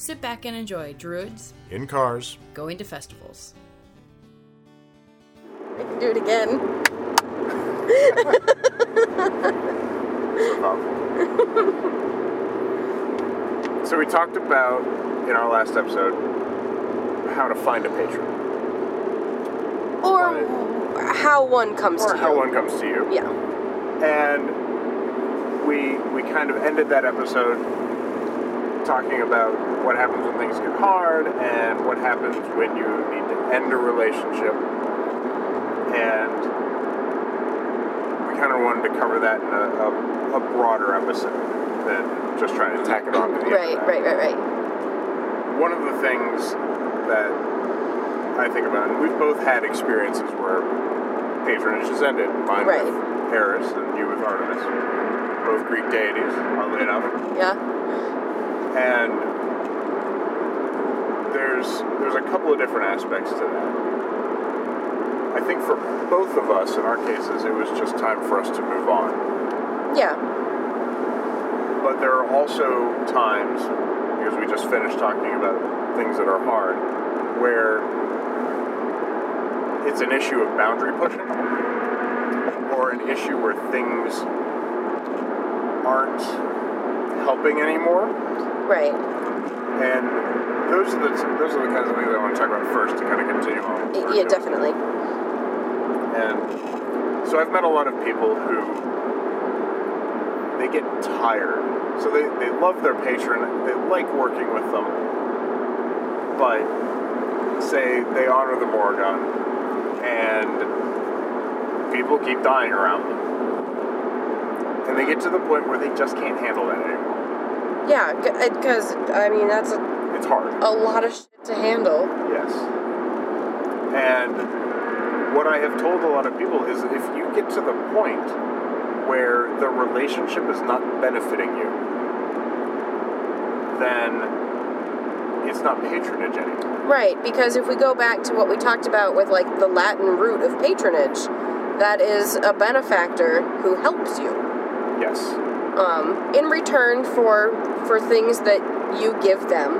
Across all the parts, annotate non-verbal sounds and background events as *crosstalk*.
sit back and enjoy Druids In cars, going to festivals. I can do it again. *laughs* So we talked about in our last episode how to find a patron Or how one comes or to how you. one comes to you. Yeah. And we we kind of ended that episode talking about what happens when things get hard and what happens when you need to end a relationship. And we kind of wanted to cover that in a, a, a broader episode than just trying to tack it on to the end Right, of that. right, right, right. One of the things that I think about, and we've both had experiences where patronage has ended. Mine Right. with Eris and you with Artemis. Both Greek deities, oddly enough. Yeah. And there's there's a couple of different aspects to that. I think for both of us, in our cases, it was just time for us to move on. Yeah. But there are also times, because we just finished talking about things that are hard, where it's an issue of boundary pushing, or an issue where things aren't helping anymore. Right. And those are the those are the kinds of things I want to talk about first to kind of continue on. with what we're Yeah, doing. definitely. And so I've met a lot of people who they get tired. So they, they love their patron, they like working with them, but say they honor the Morrigan and people keep dying around them. And they get to the point where they just can't handle that anymore. Yeah, because, I mean, that's a, It's hard. a lot of shit to handle. Yes. And what I have told a lot of people is if you get to the point where the relationship is not benefiting you, then it's not patronage anymore. Right, because if we go back to what we talked about with, like, the Latin root of patronage, that is a benefactor who helps you. Yes. um, in return for for things that you give them,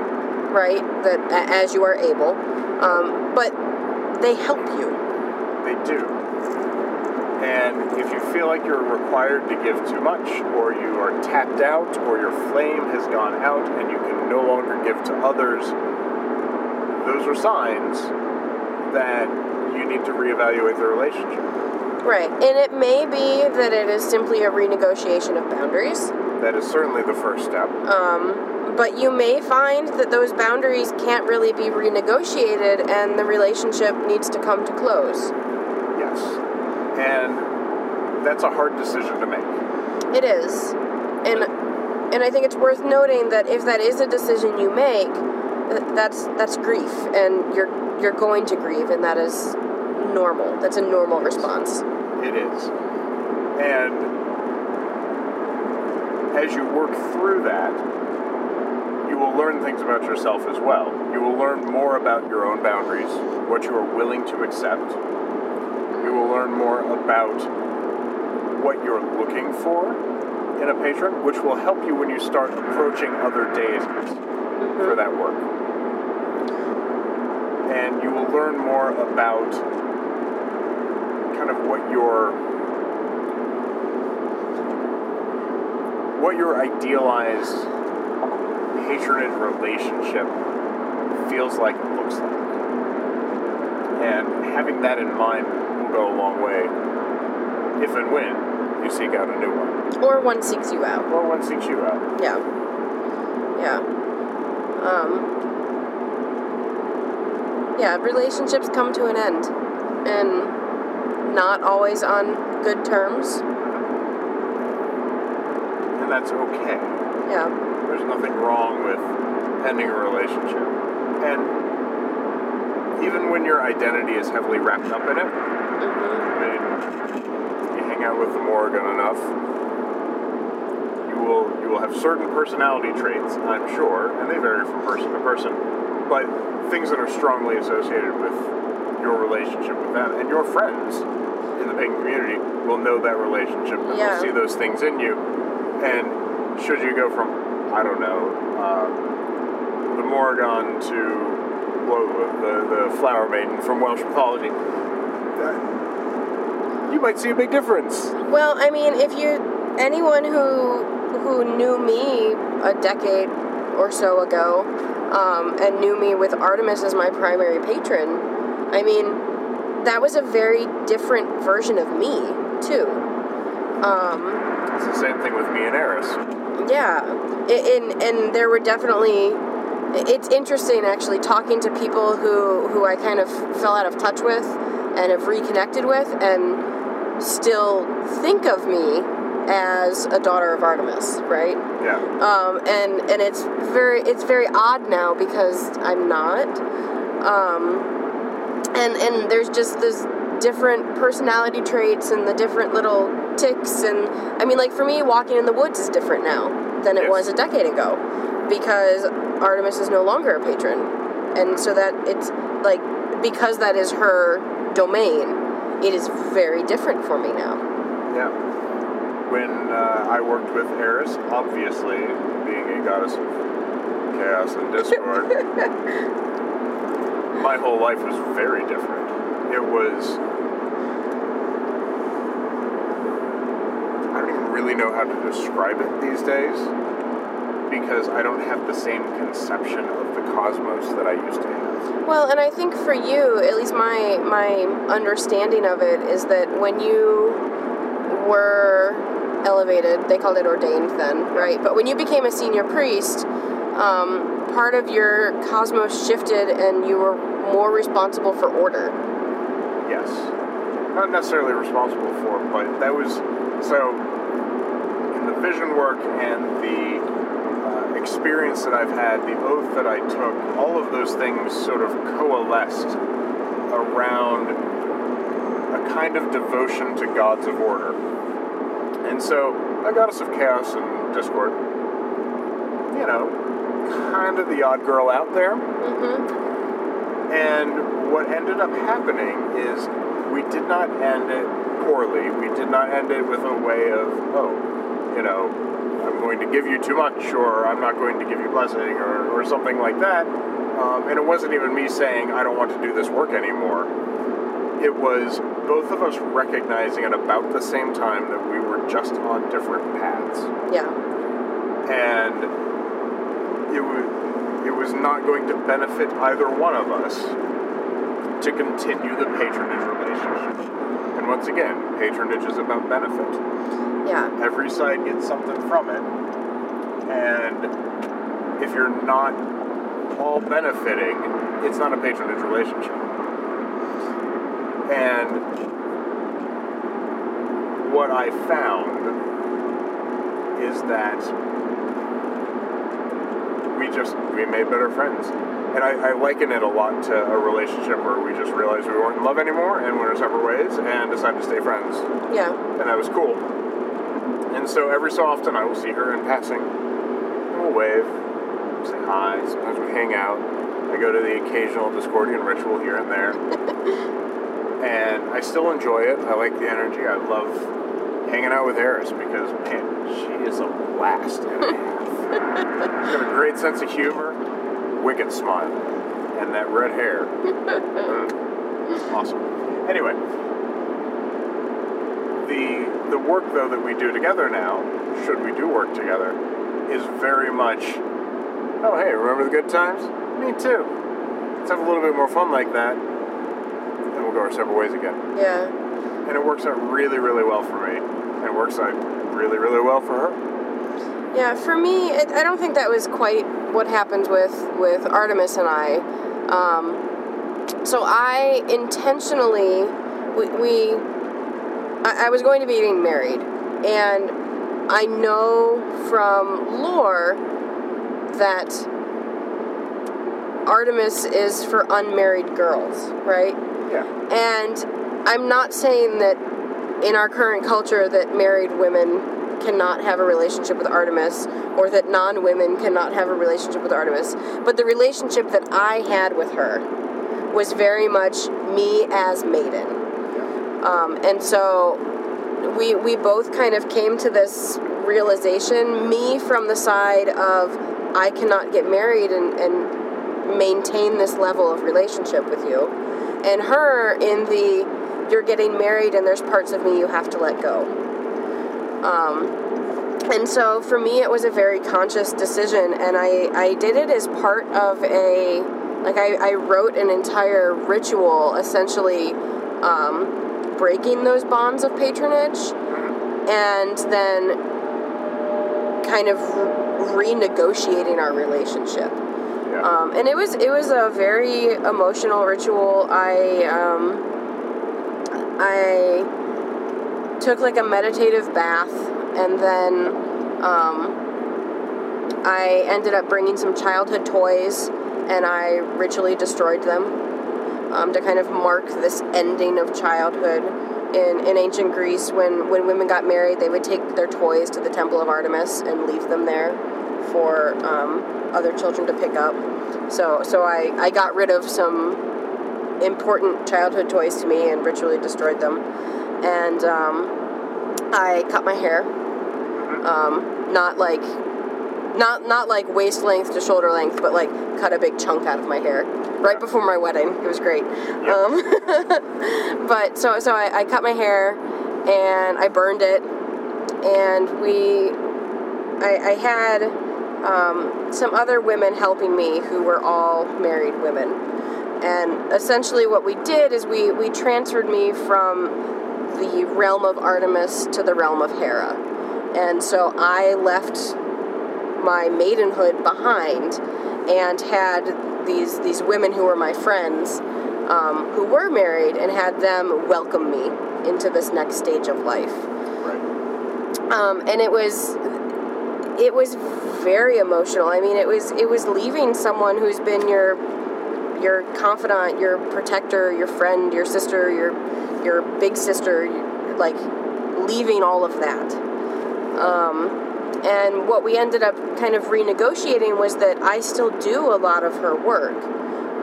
right? That as you are able, um, but they help you. They do. And if you feel like you're required to give too much, or you are tapped out, or your flame has gone out and you can no longer give to others, those are signs that you need to reevaluate the relationship. Right, and it may be that it is simply a renegotiation of boundaries, That is certainly the first step. um, but you may find that those boundaries can't really be renegotiated, and the relationship needs to come to close. Yes. And that's a hard decision to make. It is, and and I think it's worth noting that if that is a decision you make, that's that's grief, and you're you're going to grieve, and that is normal. That's a normal response. It is. And as you work through that, you will learn things about yourself as well. You will learn more about your own boundaries, what you are willing to accept. You will learn more about what you're looking for in a patron, which will help you when you start approaching other deities for that work. And you will learn more about kind of what your what your idealized patronage relationship feels like and looks like. And having that in mind will go a long way if and when you seek out a new one. Or one seeks you out. Or one seeks you out. Yeah. Yeah. Um, yeah, relationships come to an end. And not always on good terms. And that's okay. Yeah. There's nothing wrong with ending a relationship. And even when your identity is heavily wrapped up in it, hmm I mean, you hang out with the Morrigan enough, you will you will have certain personality traits, I'm sure, and they vary from person to person, but things that are strongly associated with your relationship with them and your friends in the pagan community will know that relationship and Yeah. will see those things in you. And should you go from, I don't know, uh, the Morrigan to the, the flower maiden from Welsh mythology, you might see a big difference. Well, I mean, if you anyone who who knew me a decade or so ago, um, and knew me with Artemis as my primary patron, I mean, that was a very different version of me too. Um, It's the same thing with me and Eris. yeah, and and there were definitely. It's interesting actually talking to people who who I kind of fell out of touch with and have reconnected with, and still think of me as a daughter of Artemis, right? Yeah. Um, and and it's very it's very odd now because I'm not. Um, and and there's just this different personality traits and the different little ticks and I mean like for me walking in the woods is different now than it Yes. was a decade ago because Artemis is no longer a patron. And so that it's like because that is her domain, it is very different for me now. Yeah. When uh, I worked with Eris, obviously being a goddess of chaos and discord, *laughs* my whole life was very different. It was. I don't even really know how to describe it these days because I don't have the same conception of the cosmos that I used to have. Well, and I think for you, at least my my understanding of it is that when you were elevated, they called it ordained then, right? But when you became a senior priest, um, part of your cosmos shifted, and you were more responsible for order. Yes. Not necessarily responsible for, but that was so vision work and the uh, experience that I've had, the oath that I took, all of those things sort of coalesced around a kind of devotion to gods of order. And so, a goddess of chaos and discord, you know, kind of the odd girl out there. Mm-hmm. And what ended up happening is we did not end it poorly. We did not end it with a way of, oh, you know, I'm going to give you too much, or I'm not going to give you blessing, or, or something like that. Um, and it wasn't even me saying, I don't want to do this work anymore. It was both of us recognizing at about the same time that we were just on different paths Yeah. and it was it was not going to benefit either one of us to continue the patronage relationship. And once again, patronage is about benefit. Yeah. Every side gets something from it, and if you're not all benefiting, it's not a patronage relationship. And what I found is that we just we made better friends. And I, I liken it a lot to a relationship where we just realized we weren't in love anymore and went our separate ways and decided to stay friends. Yeah. And that was cool. And so every so often I will see her in passing. And we'll wave, say hi, sometimes we hang out. I go to the occasional Discordian ritual here and there. *laughs* and I still enjoy it. I like the energy. I love hanging out with Eris because, man, she is a blast and a half. *laughs* She's got a great sense of humor, wicked smile, and that red hair. *laughs* Awesome. Anyway, the the work though that we do together now, should we do work together, is very much. Oh hey, remember the good times? Me too. Let's have a little bit more fun like that, and we'll go our separate ways again. Yeah. and it works out really, really well for me. And it works out really, really well for her. Yeah, for me, it, I don't think that was quite what happened with with Artemis and I. Um, so I intentionally, we, we I, I was going to be getting married, and I know from lore that Artemis is for unmarried girls, right? Yeah. And I'm not saying that in our current culture that married women cannot have a relationship with Artemis or that non women cannot have a relationship with Artemis. But the relationship that I had with her was very much me as maiden. Um, and so we, we both kind of came to this realization me from the side of I cannot get married and, and maintain this level of relationship with you, and her in the you're getting married and there's parts of me you have to let go. Um, and so for me, it was a very conscious decision, and I, I did it as part of a, like, I, I wrote an entire ritual essentially um, breaking those bonds of patronage and then kind of renegotiating our relationship. Yeah. Um, and it was it was a very emotional ritual. I um, I took like a meditative bath, and then um, I ended up bringing some childhood toys, and I ritually destroyed them um, to kind of mark this ending of childhood. In, in ancient Greece, when, when women got married, they would take their toys to the temple of Artemis and leave them there for um, other children to pick up. So so I, I got rid of some important childhood toys to me and ritually destroyed them. And um, I cut my hair. Um, not like not not like waist length to shoulder length, but like cut a big chunk out of my hair right before my wedding. It was great. Um, *laughs* but so so I, I cut my hair and I burned it, and we I, I had um, some other women helping me who were all married women. And essentially, what we did is we, we transferred me from the realm of Artemis to the realm of Hera. And so I left my maidenhood behind and had these, these women who were my friends um, who were married and had them welcome me into this next stage of life. Right. Um, and it was it was very emotional. I mean, it was it was leaving someone who's been your your confidant, your protector, your friend, your sister, your your big sister, like leaving all of that. Um, and what we ended up kind of renegotiating was that I still do a lot of her work.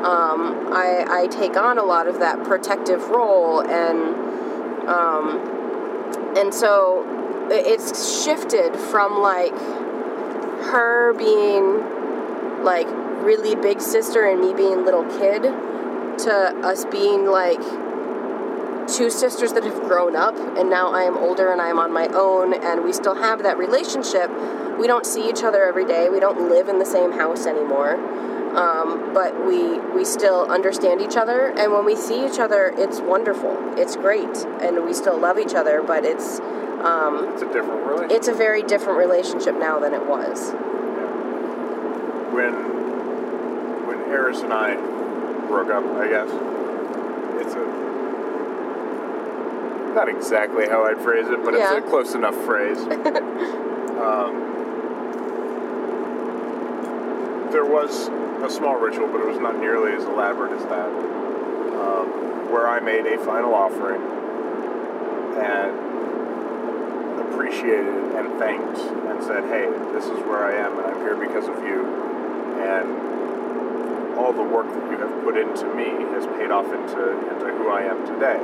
Um, I, I take on a lot of that protective role, and um, and so it's shifted from like her being like really big sister and me being little kid to us being like two sisters that have grown up and now I am older and I am on my own and we still have that relationship. We don't see each other every day. We don't live in the same house anymore. Um, but we we still understand each other and when we see each other it's wonderful. It's great and we still love each other, but it's um, It's a different relationship. it's a very different relationship now than it was. when when Eris and I broke up, I guess it's a not exactly how I'd phrase it, but Yeah. it's a close enough phrase. *laughs* um, there was a small ritual, but it was not nearly as elaborate as that, um, where I made a final offering and appreciated and thanked and said, "Hey, this is where I am, and I'm here because of you." and all the work that you have put into me has paid off into, into who I am today.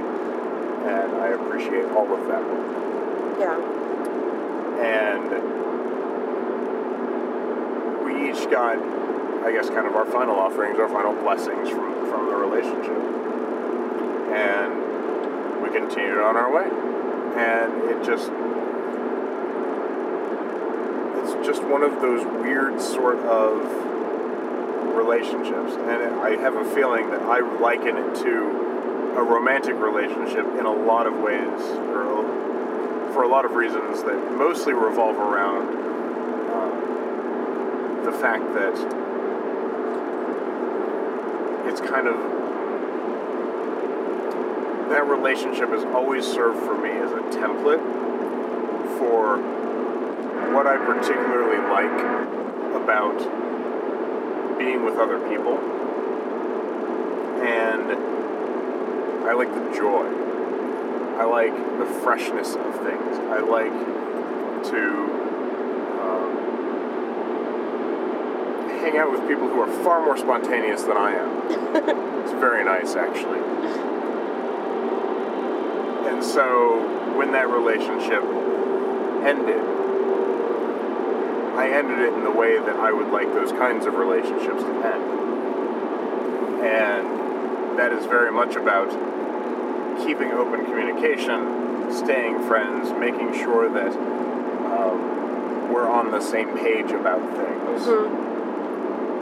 And I appreciate all of that work. Yeah. And we each got, I guess, kind of our final offerings, our final blessings from, from the relationship. And we continued on our way. And it just, it's just one of those weird sort of relationships, and I have a feeling that I liken it to a romantic relationship in a lot of ways, or for a lot of reasons that mostly revolve around uh, the fact that it's kind of that relationship has always served for me as a template for what I particularly like about being with other people. And I like the joy. I like the freshness of things. I like to um, hang out with people who are far more spontaneous than I am. *laughs* it's very nice, actually. And so when that relationship ended, I ended it in the way that I would like those kinds of relationships to end. And that is very much about keeping open communication, staying friends, making sure that um, we're on the same page about things.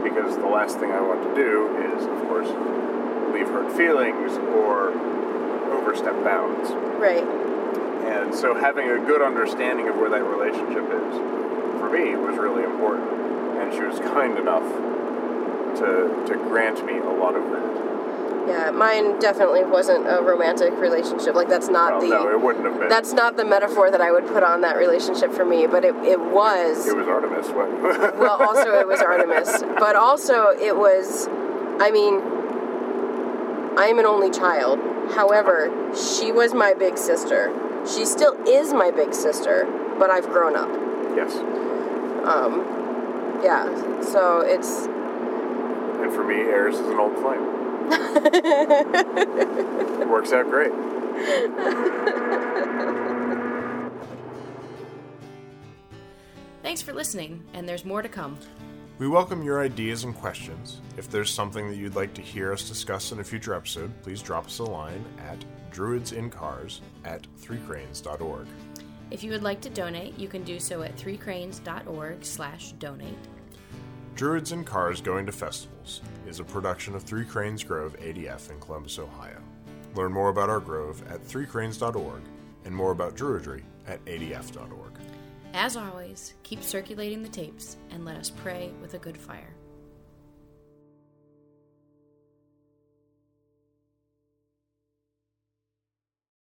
Because the last thing I want to do is, of course, leave hurt feelings or overstep bounds. Right. And so having a good understanding of where that relationship is, for me, was really important. And she was kind enough to, to grant me a lot of that. Yeah, mine definitely wasn't a romantic relationship. Like that's not Well, the no, it wouldn't have been. that's not the metaphor that I would put on that relationship for me, but it, it was it was Artemis. What? *laughs* well also it was Artemis, but also it was I mean I'm an only child. However, she was my big sister. She still is my big sister, but I've grown up. yes. Um yeah, so it's And for me, Eris is an old flame. It works out great. Thanks for listening, and there's more to come. We welcome your ideas and questions. If there's something that you'd like to hear us discuss in a future episode, please drop us a line at druidsincars at threecranes.org. If you would like to donate, you can do so at threecranes.org slash donate. Druids in Cars Going to Festivals is a production of Three Cranes Grove ADF in Columbus, Ohio. Learn more about our grove at threecranes.org and more about Druidry at adf.org. As always, keep circulating the tapes and let us pray with a good fire.